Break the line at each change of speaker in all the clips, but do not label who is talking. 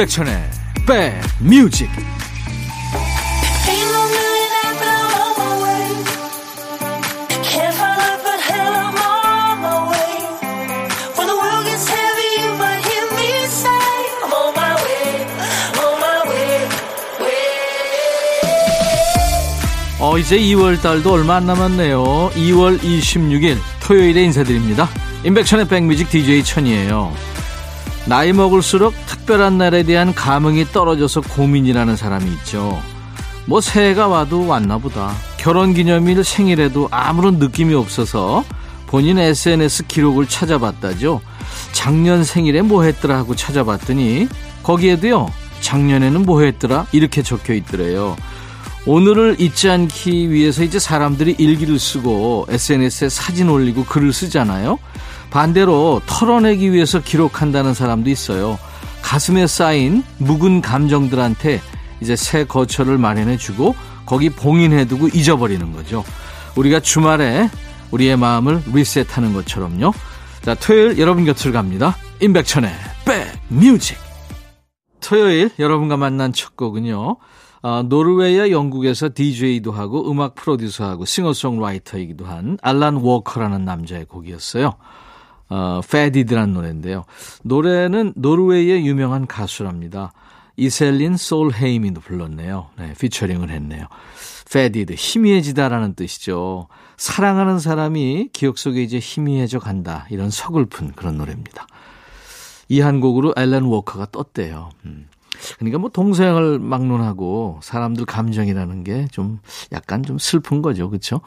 임백천의 백뮤직 어, 이제 2월 달도 얼마 안 남았네요. 2월 26일 토요일에 인사드립니다. 임백천의 백뮤직 DJ 천이에요. 나이 먹을수록 특별한 날에 대한 감흥이 떨어져서 고민이라는 사람이 있죠. 뭐 새해가 와도 왔나 보다. 결혼 기념일 생일에도 아무런 느낌이 없어서 본인 SNS 기록을 찾아봤다죠. 작년 생일에 뭐 했더라 하고 찾아봤더니 거기에도요. 작년에는 뭐 했더라 이렇게 적혀 있더래요. 오늘을 잊지 않기 위해서 이제 사람들이 일기를 쓰고 SNS에 사진 올리고 글을 쓰잖아요. 반대로 털어내기 위해서 기록한다는 사람도 있어요. 가슴에 쌓인 묵은 감정들한테 이제 새 거처를 마련해주고 거기 봉인해두고 잊어버리는 거죠. 우리가 주말에 우리의 마음을 리셋하는 것처럼요. 자, 토요일 여러분 곁을 갑니다. 임백천의 백뮤직. 토요일 여러분과 만난 첫 곡은요. 어, 노르웨이와 영국에서 DJ도 하고 음악 프로듀서하고 싱어송라이터이기도 한 알란 워커라는 남자의 곡이었어요. 어, Faded란 노래인데요. 노래는 노르웨이의 유명한 가수랍니다. 이셀린 솔헤임이도 불렀네요. 네, 피처링을 했네요. Faded, 희미해지다라는 뜻이죠. 사랑하는 사람이 기억 속에 이제 희미해져 간다. 이런 서글픈 그런 노래입니다. 이 한 곡으로 앨런 워커가 떴대요. 음. 그러니까 뭐 동서양을 막론하고 사람들 감정이라는 게 좀 약간 좀 슬픈 거죠. 그렇죠?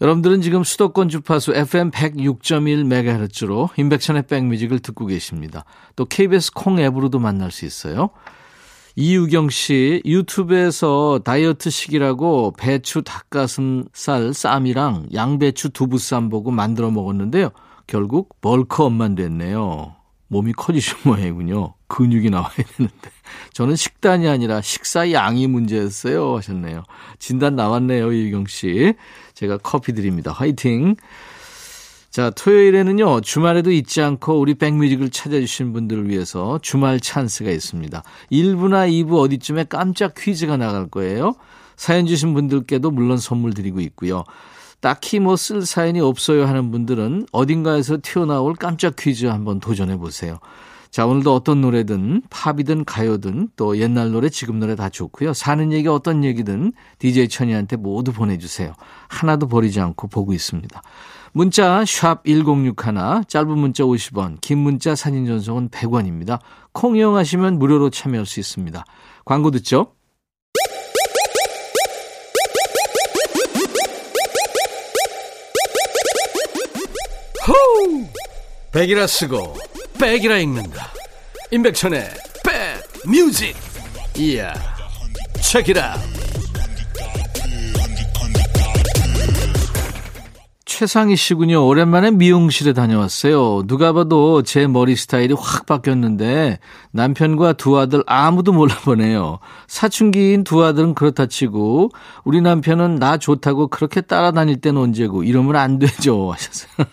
여러분들은 지금 수도권 주파수 FM 106.1MHz로 인백션의 백뮤직을 듣고 계십니다. 또 KBS 콩 앱으로도 만날 수 있어요. 이유경 씨 유튜브에서 다이어트 식이라고 배추 닭가슴살 쌈이랑 양배추 두부쌈 보고 만들어 먹었는데요. 결국 벌크업만 됐네요. 몸이 커지신 모양이군요. 근육이 나와야 되는데. 저는 식단이 아니라 식사 양이 문제였어요. 하셨네요. 진단 나왔네요. 이유경 씨. 제가 커피 드립니다. 화이팅! 자, 토요일에는요, 주말에도 잊지 않고 우리 백뮤직을 찾아주신 분들을 위해서 주말 찬스가 있습니다. 1부나 2부 어디쯤에 깜짝 퀴즈가 나갈 거예요. 사연 주신 분들께도 물론 선물 드리고 있고요. 딱히 뭐 쓸 사연이 없어요 하는 분들은 어딘가에서 튀어나올 깜짝 퀴즈 한번 도전해 보세요. 자, 오늘도 어떤 노래든 팝이든 가요든 또 옛날 노래 지금 노래 다 좋고요. 사는 얘기 어떤 얘기든 DJ 천이한테 모두 보내주세요. 하나도 버리지 않고 보고 있습니다. 문자 샵 1061, 짧은 문자 50원, 긴 문자 사진 전송은 100원입니다. 콩 이용하시면 무료로 참여할 수 있습니다. 광고 듣죠? 백이라 쓰고 백이라 읽는다. 임백천의 백 뮤직. 이야. 책이라. 최상희 씨군요. 오랜만에 미용실에 다녀왔어요. 누가 봐도 제 머리 스타일이 확 바뀌었는데 남편과 두 아들 아무도 몰라보네요. 사춘기인 두 아들은 그렇다 치고 우리 남편은 나 좋다고 그렇게 따라다닐 땐 언제고 이러면 안 되죠. 하셨어요.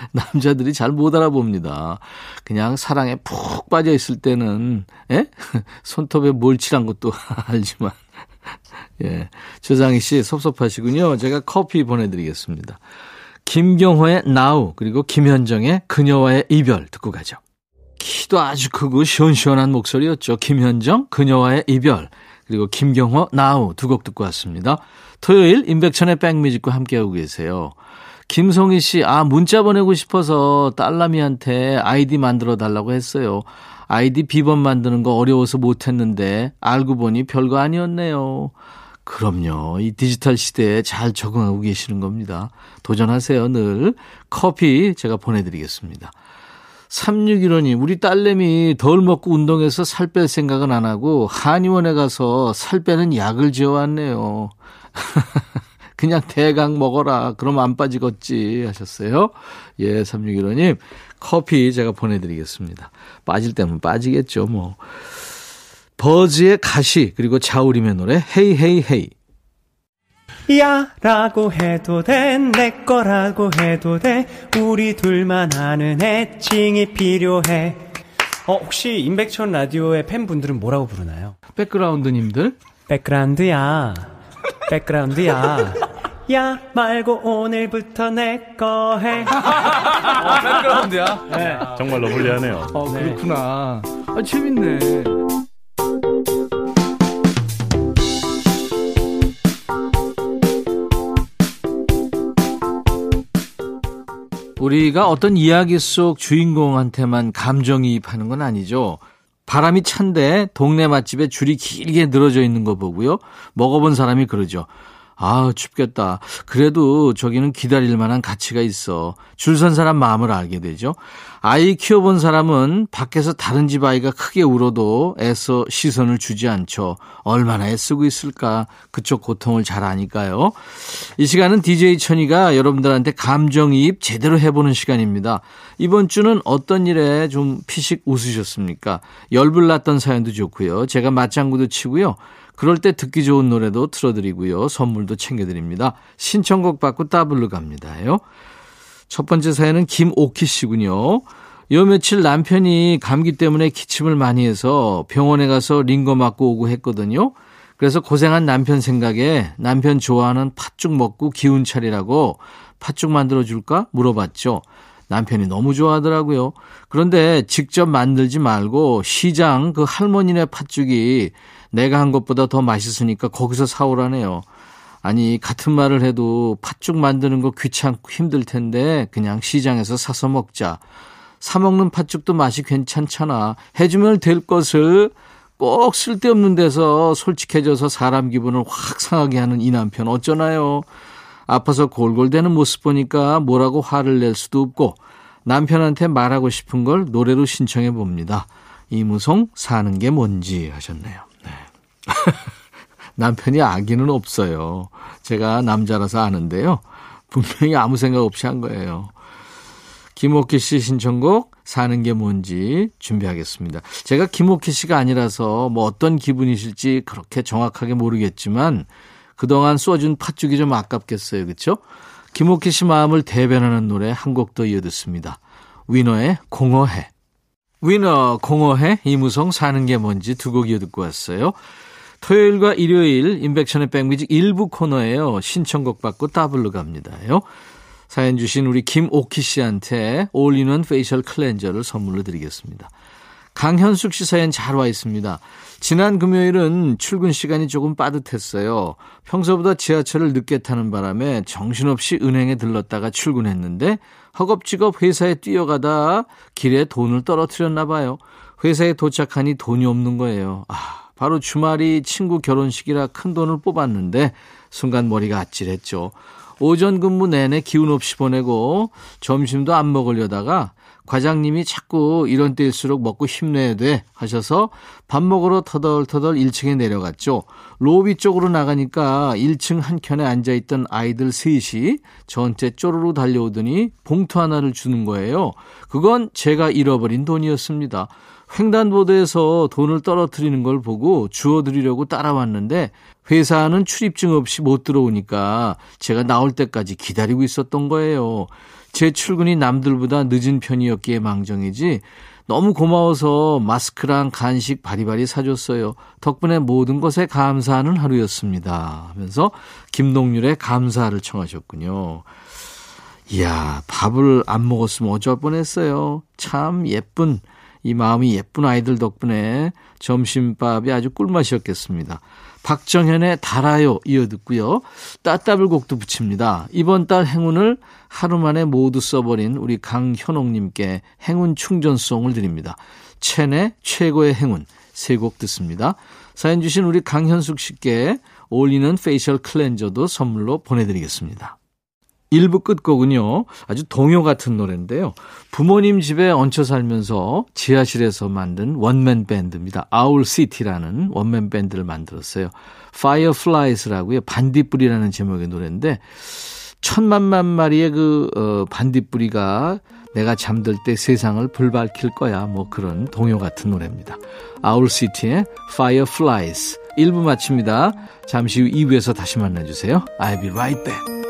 남자들이 잘 못 알아봅니다. 그냥 사랑에 푹 빠져 있을 때는 에? 손톱에 뭘 칠한 것도 알지만 예. 최상희 씨 섭섭하시군요. 제가 커피 보내드리겠습니다. 김경호의 나우 그리고 김현정의 그녀와의 이별 듣고 가죠. 키도 아주 크고 시원시원한 목소리였죠. 김현정 그녀와의 이별 그리고 김경호 나우 두 곡 듣고 왔습니다. 토요일 임백천의 백뮤직과 함께하고 계세요. 김송희 씨, 아, 문자 보내고 싶어서 딸라미한테 아이디 만들어 달라고 했어요. 아이디 비번 만드는 거 어려워서 못했는데 알고 보니 별거 아니었네요. 그럼요. 이 디지털 시대에 잘 적응하고 계시는 겁니다. 도전하세요, 늘. 커피 제가 보내드리겠습니다. 3615님, 우리 딸내미 덜 먹고 운동해서 살 뺄 생각은 안 하고 한의원에 가서 살 빼는 약을 지어왔네요. 그냥 대강 먹어라. 그럼 안 빠지겠지. 하셨어요. 예, 3615님. 커피 제가 보내드리겠습니다. 빠질 때면 빠지겠죠, 뭐. 버즈의 가시, 그리고 자우림의 노래, 헤이, 헤이, 헤이.
야 라고 해도 돼 내 거라고 해도 돼 우리 둘만 아는 애칭이 필요해 어, 혹시 임백천 라디오의 팬분들은 뭐라고 부르나요?
백그라운드님들?
백그라운드야. 백그라운드야. 야 말고 오늘부터 내 거 해.
어, 백그라운드야. 네.
정말로 불리하네요.
어, 그렇구나. 아, 재밌네. 우리가 어떤 이야기 속 주인공한테만 감정이입하는 건 아니죠. 바람이 찬데 동네 맛집에 줄이 길게 늘어져 있는 거 보고요. 먹어본 사람이 그러죠. 아, 춥겠다. 그래도 저기는 기다릴 만한 가치가 있어. 줄 선 사람 마음을 알게 되죠. 아이 키워본 사람은 밖에서 다른 집 아이가 크게 울어도 애써 시선을 주지 않죠. 얼마나 애쓰고 있을까. 그쪽 고통을 잘 아니까요. 이 시간은 DJ 천이가 여러분들한테 감정이입 제대로 해보는 시간입니다. 이번 주는 어떤 일에 좀 피식 웃으셨습니까? 열불 났던 사연도 좋고요. 제가 맞장구도 치고요. 그럴 때 듣기 좋은 노래도 틀어드리고요. 선물도 챙겨드립니다. 신청곡 받고 따블로 갑니다요. 첫 번째 사연은 김오키 씨군요. 요 며칠 남편이 감기 때문에 기침을 많이 해서 병원에 가서 링거 맞고 오고 했거든요. 그래서 고생한 남편 생각에 남편 좋아하는 팥죽 먹고 기운 차리라고 팥죽 만들어 줄까 물어봤죠. 남편이 너무 좋아하더라고요. 그런데 직접 만들지 말고 시장 그 할머니네 팥죽이 내가 한 것보다 더 맛있으니까 거기서 사오라네요. 아니, 같은 말을 해도 팥죽 만드는 거 귀찮고 힘들 텐데 그냥 시장에서 사서 먹자. 사 먹는 팥죽도 맛이 괜찮잖아. 해주면 될 것을 꼭 쓸데없는 데서 솔직해져서 사람 기분을 확 상하게 하는 이 남편 어쩌나요? 아파서 골골대는 모습 보니까 뭐라고 화를 낼 수도 없고 남편한테 말하고 싶은 걸 노래로 신청해 봅니다. 이무송 사는 게 뭔지 하셨네요. 네. 남편이 아기는 없어요. 제가 남자라서 아는데요. 분명히 아무 생각 없이 한 거예요. 김옥희 씨 신청곡 사는 게 뭔지 준비하겠습니다. 제가 김옥희 씨가 아니라서 뭐 어떤 기분이실지 그렇게 정확하게 모르겠지만 그동안 쒀준 팥죽이 좀 아깝겠어요. 그렇죠? 김옥희 씨 마음을 대변하는 노래 한 곡 더 이어 듣습니다. 위너의 공허해. 위너 공허해 이무송 사는 게 뭔지 두 곡 이어 듣고 왔어요. 토요일과 일요일 임백천의 백뮤직 일부 코너에요. 신청곡 받고 따블로 갑니다요. 사연 주신 우리 김옥희 씨한테 어울리는 페이셜 클렌저를 선물로 드리겠습니다. 강현숙 씨 사연 잘 와 있습니다. 지난 금요일은 출근 시간이 조금 빠듯했어요. 평소보다 지하철을 늦게 타는 바람에 정신없이 은행에 들렀다가 출근했는데 허겁지겁 회사에 뛰어가다 길에 돈을 떨어뜨렸나 봐요. 회사에 도착하니 돈이 없는 거예요. 아, 바로 주말이 친구 결혼식이라 큰 돈을 뽑았는데 순간 머리가 아찔했죠. 오전 근무 내내 기운 없이 보내고 점심도 안 먹으려다가 과장님이 자꾸 이런 때일수록 먹고 힘내야 돼 하셔서 밥 먹으러 터덜터덜 1층에 내려갔죠. 로비 쪽으로 나가니까 1층 한켠에 앉아있던 아이들 셋이 저한테 쪼르르 달려오더니 봉투 하나를 주는 거예요. 그건 제가 잃어버린 돈이었습니다. 횡단보도에서 돈을 떨어뜨리는 걸 보고 주워드리려고 따라왔는데 회사는 출입증 없이 못 들어오니까 제가 나올 때까지 기다리고 있었던 거예요. 제 출근이 남들보다 늦은 편이었기에 망정이지 너무 고마워서 마스크랑 간식 바리바리 사줬어요. 덕분에 모든 것에 감사하는 하루였습니다. 하면서 김동률의 감사를 청하셨군요. 이야, 밥을 안 먹었으면 어쩔 뻔했어요. 참 예쁜 이 마음이 예쁜 아이들 덕분에 점심밥이 아주 꿀맛이었겠습니다. 박정현의 달아요 이어 듣고요. 따따블곡도 붙입니다. 이번 달 행운을 하루 만에 모두 써버린 우리 강현옥님께 행운 충전송을 드립니다. 첸의 최고의 행운 세 곡 듣습니다. 사연 주신 우리 강현숙 씨께 어울리는 페이셜 클렌저도 선물로 보내드리겠습니다. 1부 끝곡은요, 아주 동요 같은 노래인데요. 부모님 집에 얹혀 살면서 지하실에서 만든 원맨 밴드입니다. 아울 시티라는 원맨 밴드를 만들었어요. Fireflies라고요. 반딧불이라는 제목의 노래인데, 천만만 마리의 그, 어, 반딧불이가 내가 잠들 때 세상을 불밝힐 거야. 뭐 그런 동요 같은 노래입니다. 아울 시티의 Fireflies. 1부 마칩니다. 잠시 후 2부에서 다시 만나주세요. I'll be right back.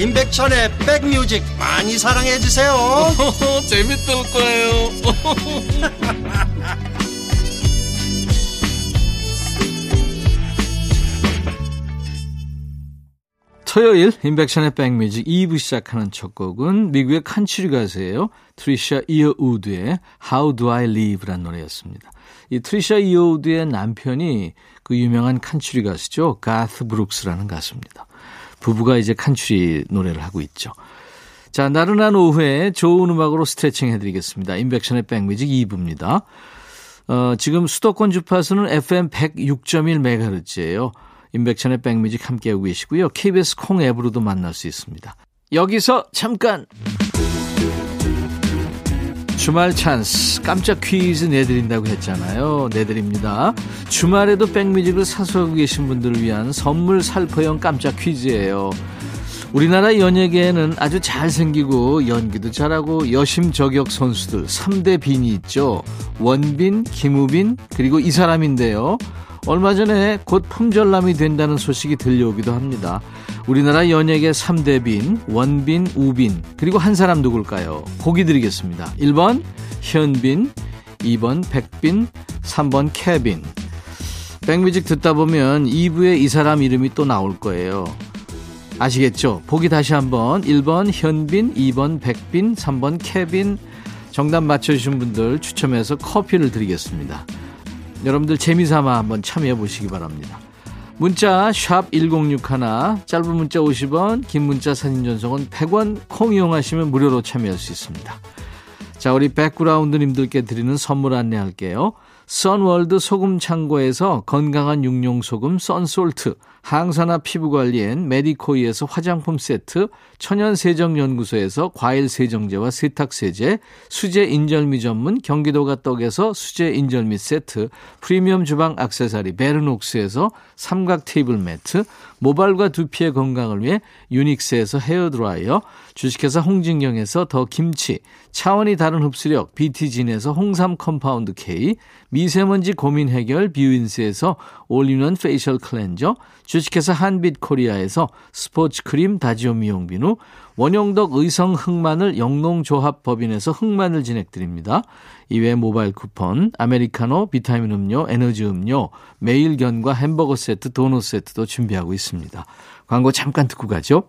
임백천의 백뮤직 많이 사랑해 주세요.
재밌을 거예요. 토요일 임백천의 백뮤직 2부 시작하는 첫 곡은 미국의 칸츄리 가수예요. 트리샤 이어우드의 How Do I Live란 노래였습니다. 이 트리샤 이어우드의 남편이 그 유명한 칸츄리 가수죠. 가스 브룩스라는 가수입니다. 부부가 이제 칸츄리 노래를 하고 있죠. 자, 나른한 오후에 좋은 음악으로 스트레칭 해드리겠습니다. 인백션의 백뮤직 2부입니다. 어, 지금 수도권 주파수는 FM 106.1MHz예요. 인백천의 백뮤직 함께하고 계시고요. KBS 콩 앱으로도 만날 수 있습니다. 여기서 잠깐! 주말 찬스 깜짝 퀴즈 내드린다고 했잖아요. 내드립니다. 주말에도 백뮤직을 사수하고 계신 분들을 위한 선물 살포형 깜짝 퀴즈예요. 우리나라 연예계에는 아주 잘생기고 연기도 잘하고 여심 저격 선수들 3대 빈이 있죠. 원빈, 김우빈, 그리고 이 사람인데요. 얼마 전에 곧 품절남이 된다는 소식이 들려오기도 합니다. 우리나라 연예계 3대 빈, 원빈, 우빈, 그리고 한 사람 누굴까요? 보기 드리겠습니다. 1번 현빈, 2번 백빈, 3번 케빈. 백뮤직 듣다 보면 2부에 이 사람 이름이 또 나올 거예요. 아시겠죠? 보기 다시 한번 1번 현빈, 2번 백빈, 3번 케빈. 정답 맞춰주신 분들 추첨해서 커피를 드리겠습니다. 여러분들 재미삼아 한번 참여해 보시기 바랍니다. 문자 1061, 짧은 문자 50원, 긴 문자 사진 전송은 100원, 콩 이용하시면 무료로 참여할 수 있습니다. 자, 우리 백그라운드님들께 드리는 선물 안내할게요. 선월드 소금 창고에서 건강한 육룡 소금 썬솔트, 항산화 피부 관리엔 메디코이에서 화장품 세트, 천연 세정 연구소에서 과일 세정제와 세탁 세제, 수제 인절미 전문 경기도가 떡에서 수제 인절미 세트, 프리미엄 주방 액세서리 베르녹스에서 삼각 테이블 매트, 모발과 두피의 건강을 위해 유닉스에서 헤어 드라이어, 주식회사 홍진경에서 더 김치, 차원이 다른 흡수력 BT진에서 홍삼 compound K, 미세먼지 고민 해결 뷰인스에서 올인원 페이셜 클렌저, 주식회사 한빛 코리아에서 스포츠 크림 다지오 미용비누, 원용덕 의성 흑마늘 영농조합법인에서 흑마늘 진액 드립니다. 이외 모바일 쿠폰, 아메리카노, 비타민 음료, 에너지 음료, 매일견과 햄버거 세트, 도넛 세트도 준비하고 있습니다. 광고 잠깐 듣고 가죠.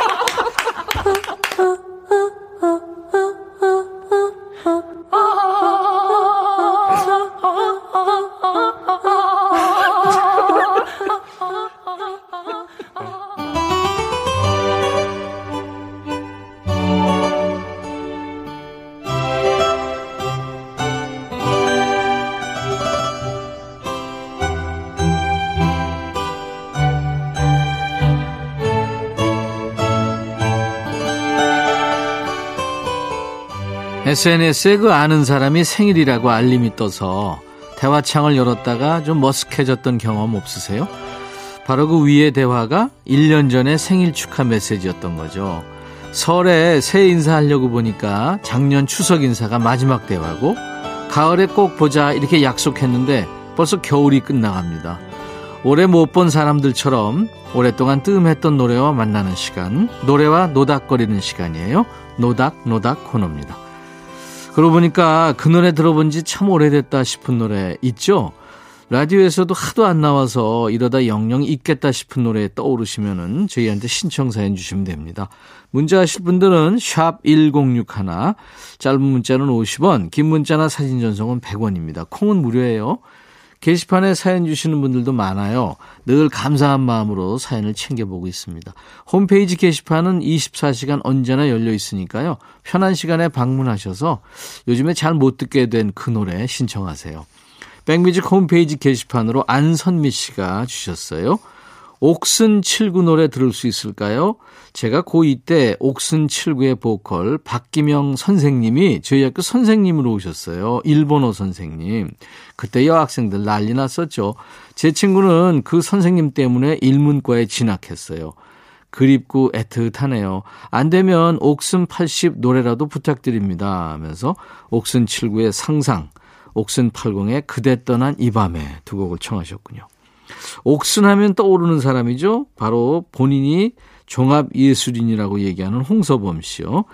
SNS에 그 아는 사람이 생일이라고 알림이 떠서 대화창을 열었다가 좀 머쓱해졌던 경험 없으세요? 바로 그 위의 대화가 1년 전에 생일 축하 메시지였던 거죠. 설에 새해 인사하려고 보니까 작년 추석 인사가 마지막 대화고 가을에 꼭 보자 이렇게 약속했는데 벌써 겨울이 끝나갑니다. 오래 못본 사람들처럼 오랫동안 뜸했던 노래와 만나는 시간, 노래와 노닥거리는 시간이에요. 노닥 노닥 코너입니다. 그러고 보니까 그 노래 들어본 지 참 오래됐다 싶은 노래 있죠? 라디오에서도 하도 안 나와서 이러다 영영 있겠다 싶은 노래 떠오르시면은 저희한테 신청 사연 주시면 됩니다. 문자 하실 분들은 샵 1061, 짧은 문자는 50원, 긴 문자나 사진 전송은 100원입니다. 콩은 무료예요. 게시판에 사연 주시는 분들도 많아요. 늘 감사한 마음으로 사연을 챙겨보고 있습니다. 홈페이지 게시판은 24시간 언제나 열려 있으니까요. 편한 시간에 방문하셔서 요즘에 잘 못 듣게 된 그 노래 신청하세요. 백뮤직 홈페이지 게시판으로 안선미 씨가 주셨어요. 옥슨 79 노래 들을 수 있을까요? 제가 고2 때 옥슨 79의 보컬 박기명 선생님이 저희 학교 선생님으로 오셨어요. 일본어 선생님. 그때 여학생들 난리 났었죠. 제 친구는 그 선생님 때문에 일문과에 진학했어요. 그립고 애틋하네요. 안 되면 옥슨 80 노래라도 부탁드립니다. 하면서 옥슨 79의 상상, 옥슨 80의 그대 떠난 이 밤에 두 곡을 청하셨군요. 옥순하면 떠오르는 사람이죠. 바로 본인이 종합예술인이라고 얘기하는 홍서범 씨요.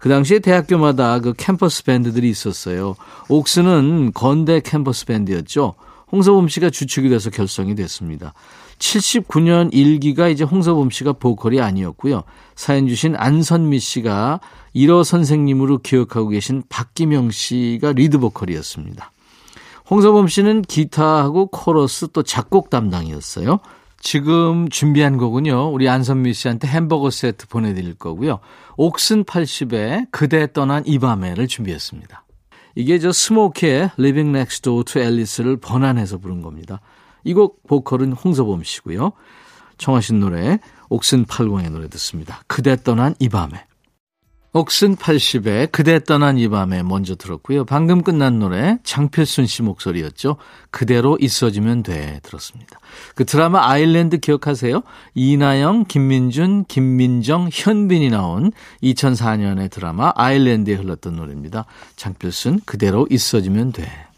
그 당시에 대학교마다 그 캠퍼스 밴드들이 있었어요. 옥스는 건대 캠퍼스 밴드였죠. 홍서범 씨가 주축이 돼서 결성이 됐습니다. 79년 1기가 이제 홍서범 씨가 보컬이 아니었고요. 사연 주신 안선미 씨가 1호 선생님으로 기억하고 계신 박기명 씨가 리드 보컬이었습니다. 홍서범 씨는 기타하고 코러스 또 작곡 담당이었어요. 지금 준비한 곡은요. 우리 안선미 씨한테 햄버거 세트 보내드릴 거고요. 옥슨 80에 그대 떠난 이 밤에를 준비했습니다. 이게 저 스모키의 Living Next Door to Alice를 번안해서 부른 겁니다. 이 곡 보컬은 홍서범 씨고요. 청하신 노래 옥슨 80의 노래 듣습니다. 그대 떠난 이 밤에. 옥슨 80에 그대 떠난 이 밤에 먼저 들었고요. 방금 끝난 노래 장필순 씨 목소리였죠. 그대로 있어지면 돼 들었습니다. 그 드라마 아일랜드 기억하세요? 이나영, 김민준, 김민정, 현빈이 나온 2004년의 드라마 아일랜드에 흘렀던 노래입니다. 장필순 그대로 있어지면 돼.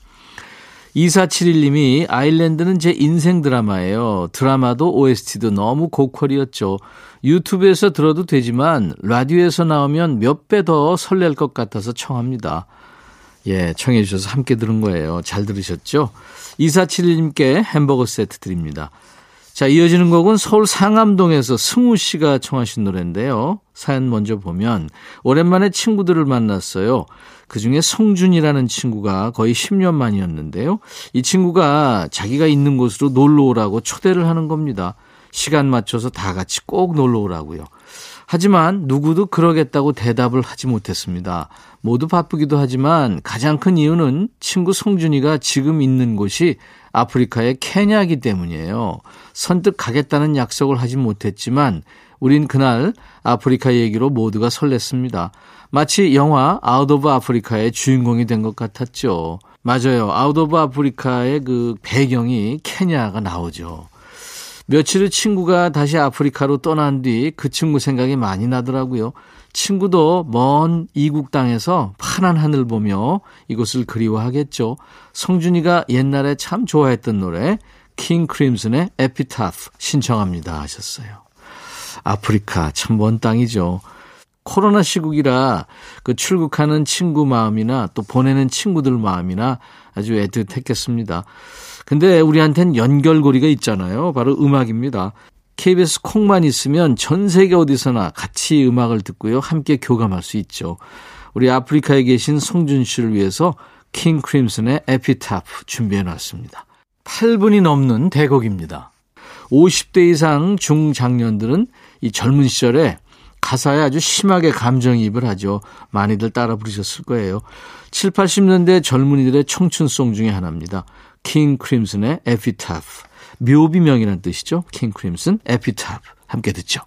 2471님이 아일랜드는 제 인생 드라마예요. 드라마도 OST도 너무 고퀄이었죠. 유튜브에서 들어도 되지만 라디오에서 나오면 몇 배 더 설렐 것 같아서 청합니다. 예, 청해 주셔서 함께 들은 거예요. 잘 들으셨죠? 2471님께 햄버거 세트 드립니다. 자, 이어지는 곡은 서울 상암동에서 승우 씨가 청하신 노래인데요. 사연 먼저 보면 오랜만에 친구들을 만났어요. 그중에 성준이라는 친구가 거의 10년 만이었는데요. 이 친구가 자기가 있는 곳으로 놀러 오라고 초대를 하는 겁니다. 시간 맞춰서 다 같이 꼭 놀러 오라고요. 하지만 누구도 그러겠다고 대답을 하지 못했습니다. 모두 바쁘기도 하지만 가장 큰 이유는 친구 성준이가 지금 있는 곳이 아프리카의 케냐이기 때문이에요. 선뜻 가겠다는 약속을 하지 못했지만 우린 그날 아프리카 얘기로 모두가 설렜습니다. 마치 영화 Out of Africa의 주인공이 된 것 같았죠. 맞아요. Out of Africa의 그 배경이 케냐가 나오죠. 며칠 후 친구가 다시 아프리카로 떠난 뒤 그 친구 생각이 많이 나더라고요. 친구도 먼 이국 땅에서 파란 하늘 보며 이곳을 그리워하겠죠. 성준이가 옛날에 참 좋아했던 노래 킹 크림슨의 에피타프 신청합니다 하셨어요. 아프리카 참 먼 땅이죠. 코로나 시국이라 그 출국하는 친구 마음이나 또 보내는 친구들 마음이나 아주 애틋했겠습니다. 근데 우리한텐 연결고리가 있잖아요. 바로 음악입니다. KBS 콩만 있으면 전 세계 어디서나 같이 음악을 듣고요. 함께 교감할 수 있죠. 우리 아프리카에 계신 송준 씨를 위해서 킹 크림슨의 에피타프 준비해 놨습니다. 8분이 넘는 대곡입니다. 50대 이상 중장년들은 이 젊은 시절에 가사에 아주 심하게 감정이입을 하죠. 많이들 따라 부르셨을 거예요. 7, 80년대 젊은이들의 청춘송 중에 하나입니다. 킹 크림슨의 에피타프. 묘비명이라는 뜻이죠. 킹 크림슨 에피타프. 함께 듣죠.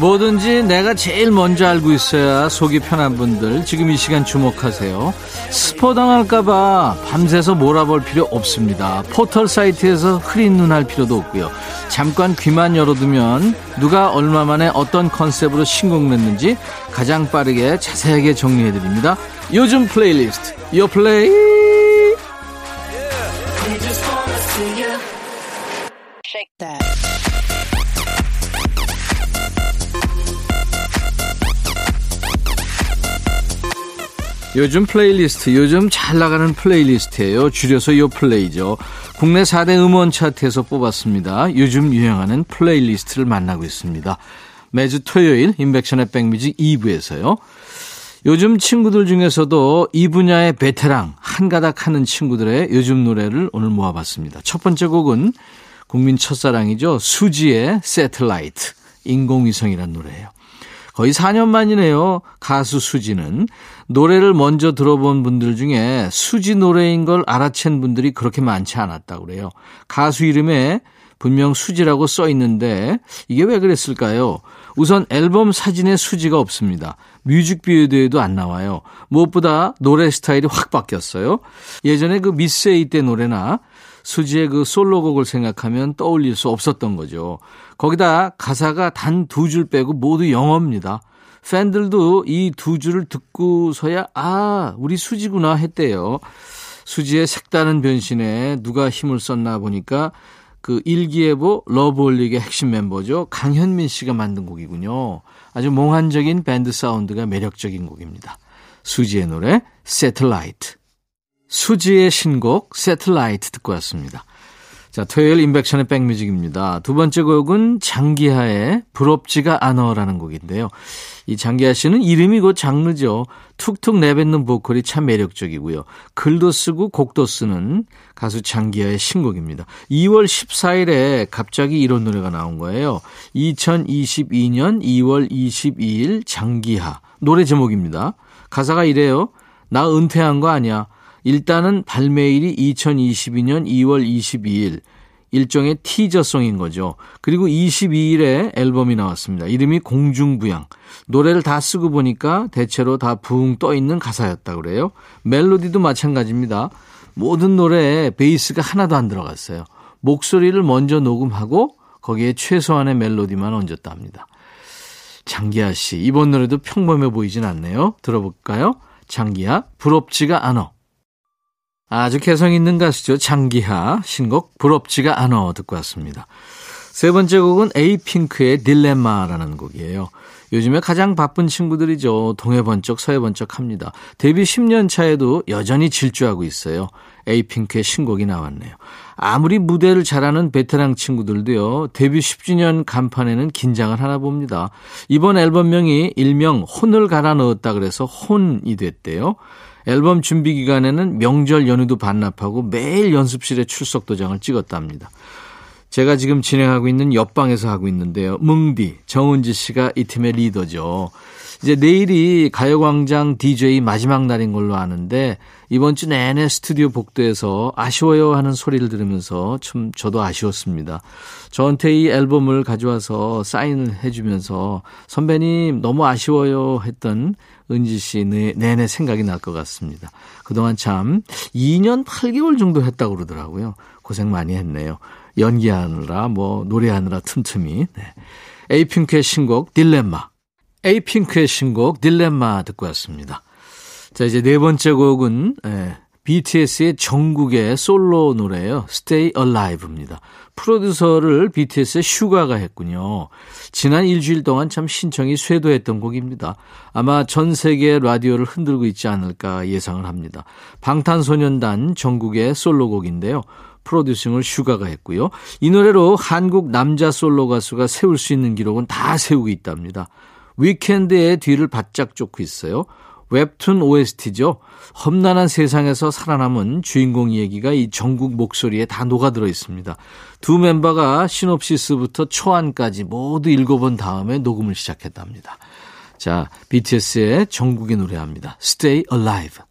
뭐든지 내가 제일 먼저 알고 있어야 속이 편한 분들 지금 이 시간 주목하세요. 스포 당할까봐 밤새서 몰아볼 필요 없습니다. 포털 사이트에서 흐린 눈 할 필요도 없고요. 잠깐 귀만 열어두면 누가 얼마 만에 어떤 컨셉으로 신곡 냈는지 가장 빠르게 자세하게 정리해드립니다. 요즘 플레이리스트 요 플레이 요즘 플레이리스트, 요즘 잘 나가는 playlist예요. 줄여서 요 플레이죠. 국내 4대 음원 차트에서 뽑았습니다. 요즘 유행하는 playlist를 만나고 있습니다. 매주 토요일 임백천의 백뮤직 2부에서요. 요즘 친구들 중에서도 이 분야의 베테랑 한 가닥 하는 친구들의 요즘 노래를 오늘 모아봤습니다. 첫 번째 곡은 국민 첫사랑이죠. 수지의 Satellite, 인공위성이란 노래예요. 거의 4년 만이네요. 가수 수지는 노래를 먼저 들어본 분들 중에 수지 노래인 걸 알아챈 분들이 그렇게 많지 않았다고 그래요. 가수 이름에 분명 수지라고 써 있는데 이게 왜 그랬을까요? 우선 앨범 사진에 수지가 없습니다. 뮤직비디오에도 안 나와요. 무엇보다 노래 스타일이 확 바뀌었어요. 예전에 그 미스에이 때 노래나 수지의 그 솔로곡을 생각하면 떠올릴 수 없었던 거죠. 거기다 가사가 단 두 줄 빼고 모두 영어입니다. 팬들도 이 두 줄을 듣고서야 아 우리 수지구나 했대요. 수지의 색다른 변신에 누가 힘을 썼나 보니까 그 일기예보 러브홀릭의 핵심 멤버죠. 강현민 씨가 만든 곡이군요. 아주 몽환적인 밴드 사운드가 매력적인 곡입니다. 수지의 노래 Satellite. 수지의 신곡 Satellite 듣고 왔습니다. 자, 토요일 인백션의 백뮤직입니다. 두 번째 곡은 장기하의 부럽지가 않어라는 곡인데요. 이 장기하 씨는 이름이 곧 장르죠. 툭툭 내뱉는 보컬이 참 매력적이고요. 글도 쓰고 곡도 쓰는 가수 장기하의 신곡입니다. 2월 14일에 갑자기 이런 노래가 나온 거예요. 2022년 2월 22일 장기하. 노래 제목입니다. 가사가 이래요. 나 은퇴한 거 아니야. 일단은 발매일이 2022년 2월 22일. 일종의 티저송인 거죠. 그리고 22일에 앨범이 나왔습니다. 이름이 공중부양. 노래를 다 쓰고 보니까 대체로 다 붕 떠 있는 가사였다 그래요. 멜로디도 마찬가지입니다. 모든 노래에 베이스가 하나도 안 들어갔어요. 목소리를 먼저 녹음하고 거기에 최소한의 멜로디만 얹었다 합니다. 장기하 씨, 이번 노래도 평범해 보이진 않네요. 들어볼까요? 장기하, 부럽지가 않어. 아주 개성 있는 가수죠. 장기하 신곡 부럽지가 않어 듣고 왔습니다. 세 번째 곡은 에이핑크의 딜레마라는 곡이에요. 요즘에 가장 바쁜 친구들이죠. 동해 번쩍 서해 번쩍 합니다. 데뷔 10년 차에도 여전히 질주하고 있어요. 에이핑크의 신곡이 나왔네요. 아무리 무대를 잘하는 베테랑 친구들도요. 데뷔 10주년 간판에는 긴장을 하나 봅니다. 이번 앨범명이 일명 혼을 갈아 넣었다 그래서 혼이 됐대요. 앨범 준비 기간에는 명절 연휴도 반납하고 매일 연습실에 출석 도장을 찍었답니다. 제가 지금 진행하고 있는 옆방에서 하고 있는데요. 뭉디, 정은지 씨가 이 팀의 리더죠. 이제 내일이 가요광장 DJ 마지막 날인 걸로 아는데 이번 주 내내 스튜디오 복도에서 아쉬워요 하는 소리를 들으면서 좀 저도 아쉬웠습니다. 저한테 이 앨범을 가져와서 사인을 해주면서 선배님 너무 아쉬워요 했던 은지 씨 내내 생각이 날 것 같습니다. 그동안 참 2년 8개월 정도 했다고 그러더라고요. 고생 많이 했네요. 연기하느라 뭐 노래하느라 틈틈이. 네. 에이핑크의 신곡 딜레마. 에이핑크의 신곡 딜레마 듣고 왔습니다. 자 이제 네 번째 곡은 예, BTS의 전국의 솔로 노래예요. Stay Alive입니다. 프로듀서를 BTS의 슈가가 했군요. 지난 일주일 동안 참 신청이 쇄도했던 곡입니다. 아마 전 세계 라디오를 흔들고 있지 않을까 예상을 합니다. 방탄소년단 정국의 솔로곡인데요. 프로듀싱을 슈가가 했고요. 이 노래로 한국 남자 솔로 가수가 세울 수 있는 기록은 다 세우고 있답니다. 위켄드의 뒤를 바짝 쫓고 있어요. 웹툰 OST죠. 험난한 세상에서 살아남은 주인공 얘기가 이 정국 목소리에 다 녹아들어 있습니다. 두 멤버가 시놉시스부터 초안까지 모두 읽어본 다음에 녹음을 시작했답니다. 자, BTS의 전국의 노래합니다. Stay Alive.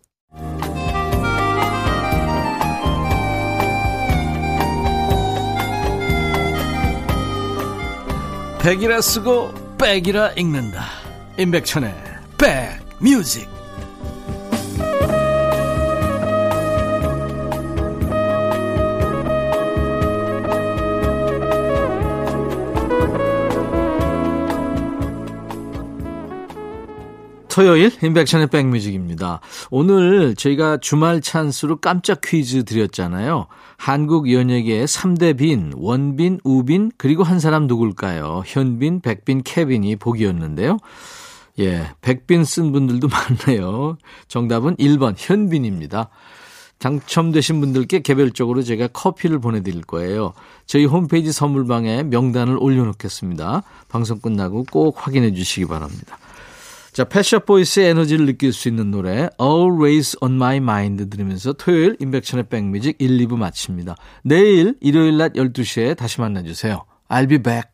백이라 쓰고 백이라 읽는다. 임백천의 백뮤직. 토요일 인백션의 백뮤직입니다. 오늘 저희가 주말 찬스로 깜짝 퀴즈 드렸잖아요. 한국 연예계의 3대 빈, 원빈, 우빈, 그리고 한 사람 누굴까요? 현빈, 백빈, 케빈이 보기였는데요. 예, 백빈 쓴 분들도 많네요. 정답은 1번 현빈입니다. 당첨되신 분들께 개별적으로 제가 커피를 보내드릴 거예요. 저희 홈페이지 선물방에 명단을 올려놓겠습니다. 방송 끝나고 꼭 확인해 주시기 바랍니다. 자, 패셔 보이스의 에너지를 느낄 수 있는 노래 Always on my mind 들으면서 토요일 인백션의 백뮤직 1, 2부 마칩니다. 내일 일요일 낮 12시에 다시 만나주세요. I'll be back.